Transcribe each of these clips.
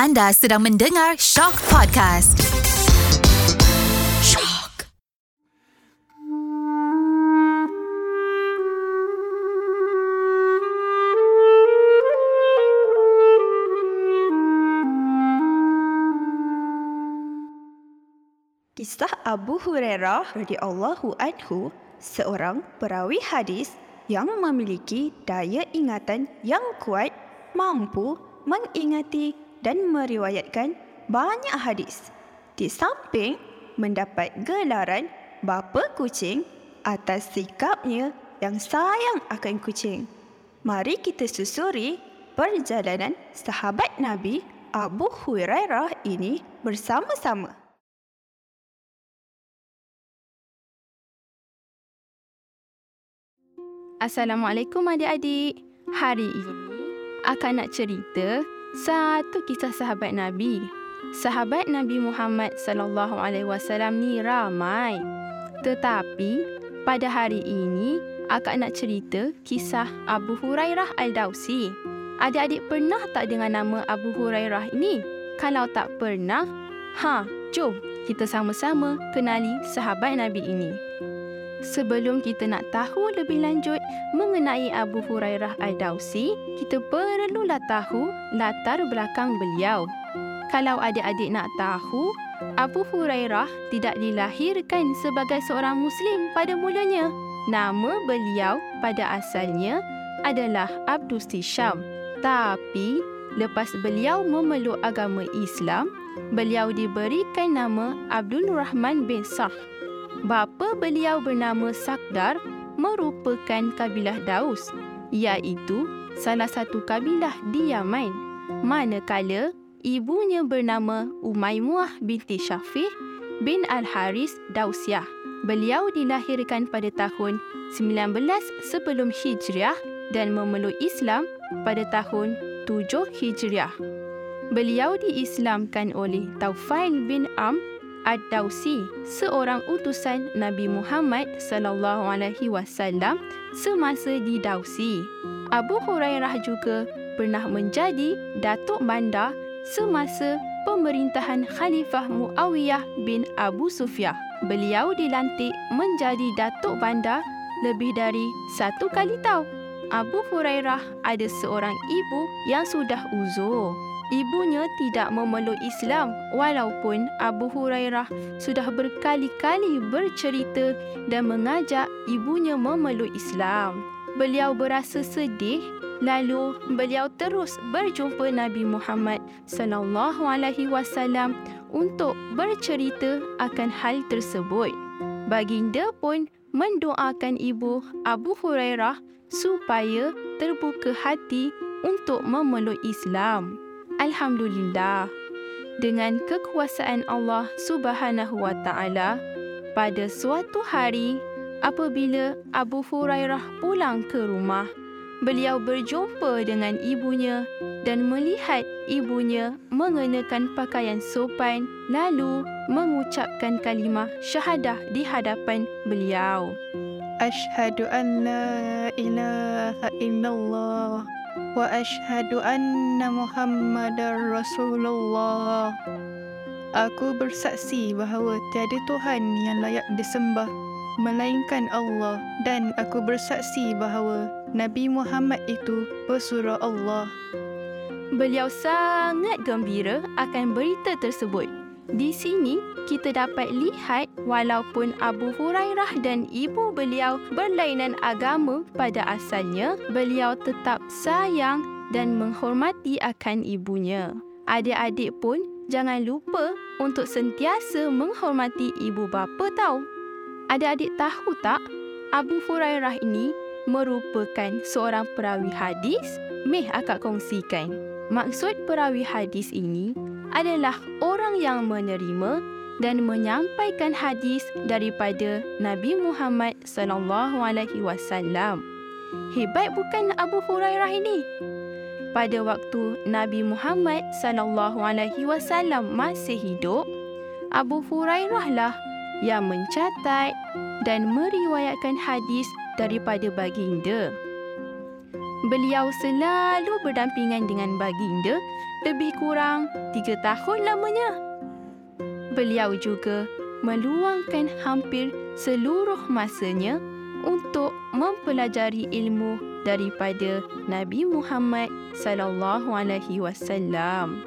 Anda sedang mendengar Shock Podcast. Shock. Kisah Abu Hurairah radhiyallahu anhu, seorang perawi hadis yang memiliki daya ingatan yang kuat, mampu mengingati dan meriwayatkan banyak hadis. Di samping mendapat gelaran bapa kucing atas sikapnya yang sayang akan kucing. Mari kita susuri perjalanan sahabat Nabi Abu Hurairah ini bersama-sama. Assalamualaikum adik-adik. Hari ini akan nak cerita satu kisah sahabat Nabi. Sahabat Nabi Muhammad sallallahu alaihi wasallam ni ramai. Tetapi pada hari ini akan nak cerita kisah Abu Hurairah Al-Dausi. Adik-adik pernah tak dengar nama Abu Hurairah ini? Kalau tak pernah, ha, jom kita sama-sama kenali sahabat Nabi ini. Sebelum kita nak tahu lebih lanjut mengenai Abu Hurairah Al-Dausi, kita perlulah tahu latar belakang beliau. Kalau adik-adik nak tahu, Abu Hurairah tidak dilahirkan sebagai seorang Muslim pada mulanya. Nama beliau pada asalnya adalah Abdul Syam. Tapi, lepas beliau memeluk agama Islam, beliau diberikan nama Abdul Rahman bin Sah bapa beliau bernama Sakdar merupakan kabilah Daus iaitu salah satu kabilah di Yaman manakala ibunya bernama Umaimuah binti Syafih bin Al-Haris Dausiah. Beliau dilahirkan pada tahun 19 sebelum Hijriah dan memeluk Islam pada tahun 7 Hijriah. Beliau diislamkan oleh Taufail bin Am Ad-Dausi, seorang utusan Nabi Muhammad sallallahu alaihi wasallam semasa di Dausi. Abu Hurairah juga pernah menjadi datuk bandar semasa pemerintahan Khalifah Muawiyah bin Abu Sufyah. Beliau dilantik menjadi datuk bandar lebih dari satu kali tahu. Abu Hurairah ada seorang ibu yang sudah uzur ibunya tidak memeluk Islam walaupun Abu Hurairah sudah berkali-kali bercerita dan mengajak ibunya memeluk Islam. Beliau berasa sedih lalu beliau terus berjumpa Nabi Muhammad sallallahu alaihi wasallam untuk bercerita akan hal tersebut. Baginda pun mendoakan ibu Abu Hurairah supaya terbuka hati untuk memeluk Islam. Alhamdulillah. Dengan kekuasaan Allah Subhanahu wa taala, pada suatu hari apabila Abu Hurairah pulang ke rumah, beliau berjumpa dengan ibunya dan melihat ibunya mengenakan pakaian sopan lalu mengucapkan kalimah syahadah di hadapan beliau. Ashhadu an la ilaha illallah wa ashhadu anna Muhammadar Rasulullah. Aku bersaksi bahawa tiada Tuhan yang layak disembah melainkan Allah dan aku bersaksi bahawa Nabi Muhammad itu pesuruh Allah. Beliau sangat gembira akan berita tersebut. Di sini kita dapat lihat walaupun Abu Hurairah dan ibu beliau berlainan agama pada asalnya, beliau tetap sayang dan menghormati akan ibunya. Adik-adik pun jangan lupa untuk sentiasa menghormati ibu bapa tahu. Adik-adik tahu tak Abu Hurairah ini merupakan seorang perawi hadis? Meh akak kongsikan. Maksud perawi hadis ini adalah orang yang menerima dan menyampaikan hadis daripada Nabi Muhammad sallallahu alaihi wasallam. Hebat bukan Abu Hurairah ini? Pada waktu Nabi Muhammad sallallahu alaihi wasallam masih hidup, Abu Hurairah lah yang mencatat dan meriwayatkan hadis daripada baginda. Beliau selalu berdampingan dengan baginda lebih kurang tiga tahun lamanya. Beliau juga meluangkan hampir seluruh masanya untuk mempelajari ilmu daripada Nabi Muhammad sallallahu alaihi wasallam.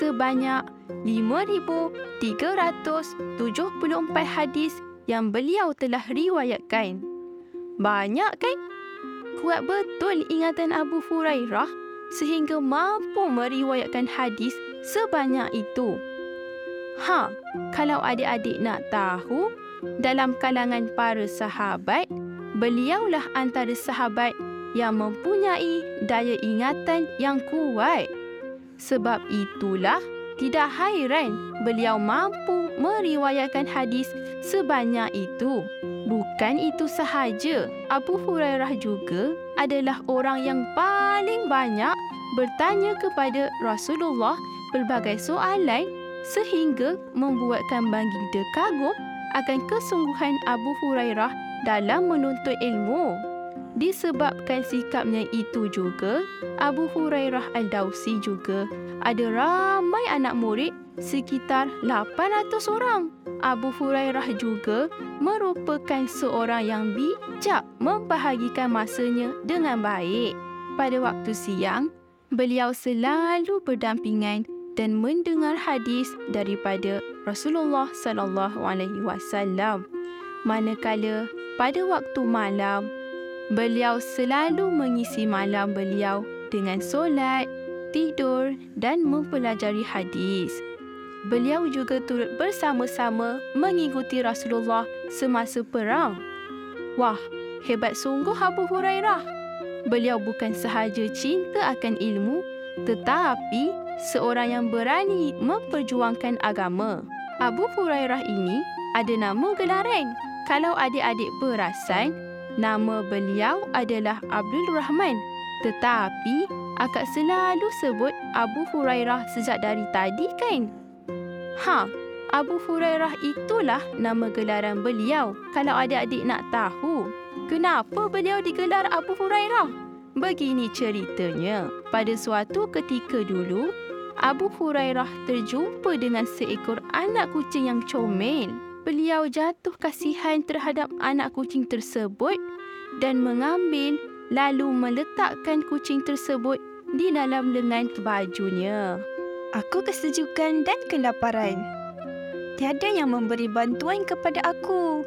Sebanyak 5374 hadis yang beliau telah riwayatkan. Banyak kan? Kuat betul ingatan Abu Hurairah sehingga mampu meriwayatkan hadis sebanyak itu. Ha, kalau adik-adik nak tahu, dalam kalangan para sahabat, beliaulah antara sahabat yang mempunyai daya ingatan yang kuat. Sebab itulah tidak hairan beliau mampu meriwayatkan hadis sebanyak itu. Bukan itu sahaja, Abu Hurairah juga adalah orang yang paling banyak bertanya kepada Rasulullah pelbagai soalan sehingga membuatkan baginda kagum akan kesungguhan Abu Hurairah dalam menuntut ilmu. Disebabkan sikapnya itu juga, Abu Hurairah Al-Dawsi juga ada ramai anak murid sekitar 800 orang. Abu Hurairah juga merupakan seorang yang bijak membahagikan masanya dengan baik. Pada waktu siang, beliau selalu berdampingan dan mendengar hadis daripada Rasulullah sallallahu alaihi wasallam. Manakala pada waktu malam, beliau selalu mengisi malam beliau dengan solat, tidur dan mempelajari hadis. Beliau juga turut bersama-sama mengikuti Rasulullah semasa perang. Wah, hebat sungguh Abu Hurairah. Beliau bukan sahaja cinta akan ilmu tetapi seorang yang berani memperjuangkan agama. Abu Hurairah ini ada nama gelaran. Kalau adik-adik perasan, nama beliau adalah Abdul Rahman. Tetapi akak selalu sebut Abu Hurairah sejak dari tadi kan? Ha, Abu Hurairah itulah nama gelaran beliau. Kalau adik-adik nak tahu, kenapa beliau digelar Abu Hurairah? Begini ceritanya. Pada suatu ketika dulu, Abu Hurairah terjumpa dengan seekor anak kucing yang comel. Beliau jatuh kasihan terhadap anak kucing tersebut dan mengambil lalu meletakkan kucing tersebut di dalam lengan bajunya. Aku kesejukan dan kelaparan. Tiada yang memberi bantuan kepada aku.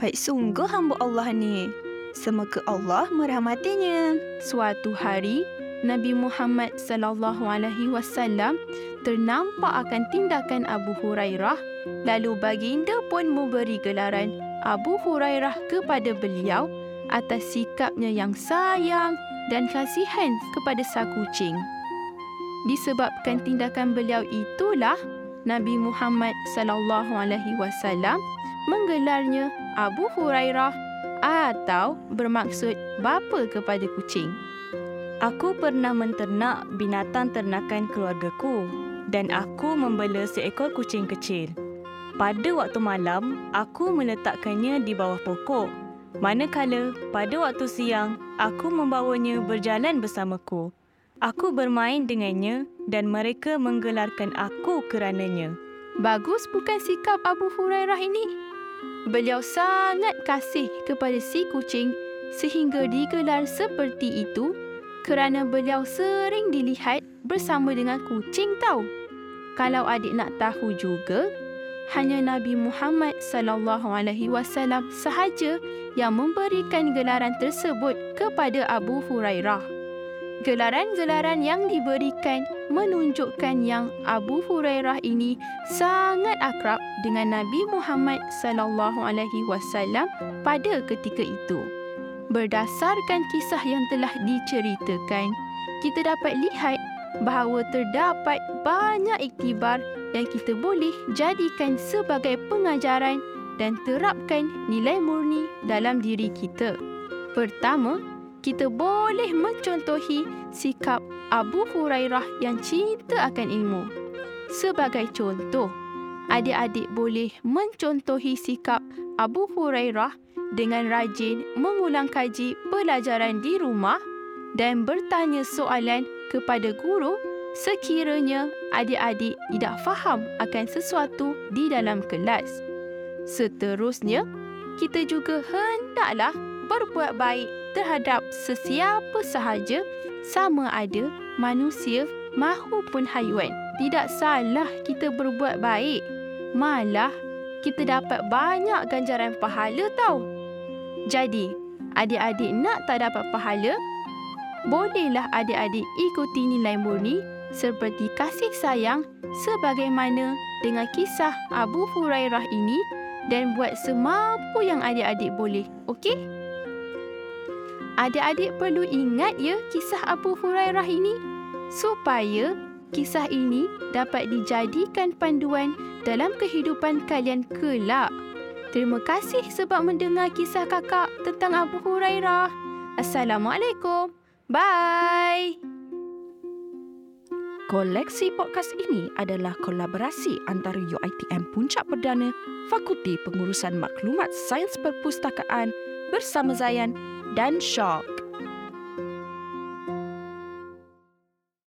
Baik sungguh hamba Allah ni. Semoga Allah merahmatinya. Suatu hari, Nabi Muhammad sallallahu alaihi wasallam ternampak akan tindakan Abu Hurairah, lalu baginda pun memberi gelaran Abu Hurairah kepada beliau atas sikapnya yang sayang dan kasihan kepada sang kucing. Disebabkan tindakan beliau itulah Nabi Muhammad sallallahu alaihi wasallam menggelarnya Abu Hurairah atau bermaksud bapa kepada kucing. Aku pernah menternak binatang ternakan keluargaku dan aku membela seekor kucing kecil. Pada waktu malam, aku meletakkannya di bawah pokok. Manakala pada waktu siang, aku membawanya berjalan bersamaku. Aku bermain dengannya dan mereka menggelarkan aku kerananya. Bagus bukan sikap Abu Hurairah ini? Beliau sangat kasih kepada si kucing sehingga digelar seperti itu kerana beliau sering dilihat bersama dengan kucing tahu. Kalau adik nak tahu juga, hanya Nabi Muhammad sallallahu alaihi wasallam sahaja yang memberikan gelaran tersebut kepada Abu Hurairah. Gelaran-gelaran yang diberikan menunjukkan yang Abu Hurairah ini sangat akrab dengan Nabi Muhammad sallallahu alaihi wasallam pada ketika itu. Berdasarkan kisah yang telah diceritakan, kita dapat lihat bahawa terdapat banyak iktibar yang kita boleh jadikan sebagai pengajaran dan terapkan nilai murni dalam diri kita. Pertama, kita boleh mencontohi sikap Abu Hurairah yang cinta akan ilmu. Sebagai contoh, adik-adik boleh mencontohi sikap Abu Hurairah dengan rajin mengulang kaji pelajaran di rumah dan bertanya soalan kepada guru sekiranya adik-adik tidak faham akan sesuatu di dalam kelas. Seterusnya, kita juga hendaklah berbuat baik terhadap sesiapa sahaja sama ada manusia mahupun haiwan. Tidak salah kita berbuat baik. Malah kita dapat banyak ganjaran pahala tau. Jadi, adik-adik nak tak dapat pahala, bolehlah adik-adik ikuti nilai murni seperti kasih sayang sebagaimana dengan kisah Abu Hurairah ini dan buat semampu yang adik-adik boleh. Okey? Adik-adik perlu ingat ya kisah Abu Hurairah ini supaya kisah ini dapat dijadikan panduan dalam kehidupan kalian kelak. Terima kasih sebab mendengar kisah kakak tentang Abu Hurairah. Assalamualaikum. Bye. Koleksi podcast ini adalah kolaborasi antara UiTM Puncak Perdana, Fakulti Pengurusan Maklumat Sains Perpustakaan bersama Zayan dan Shaw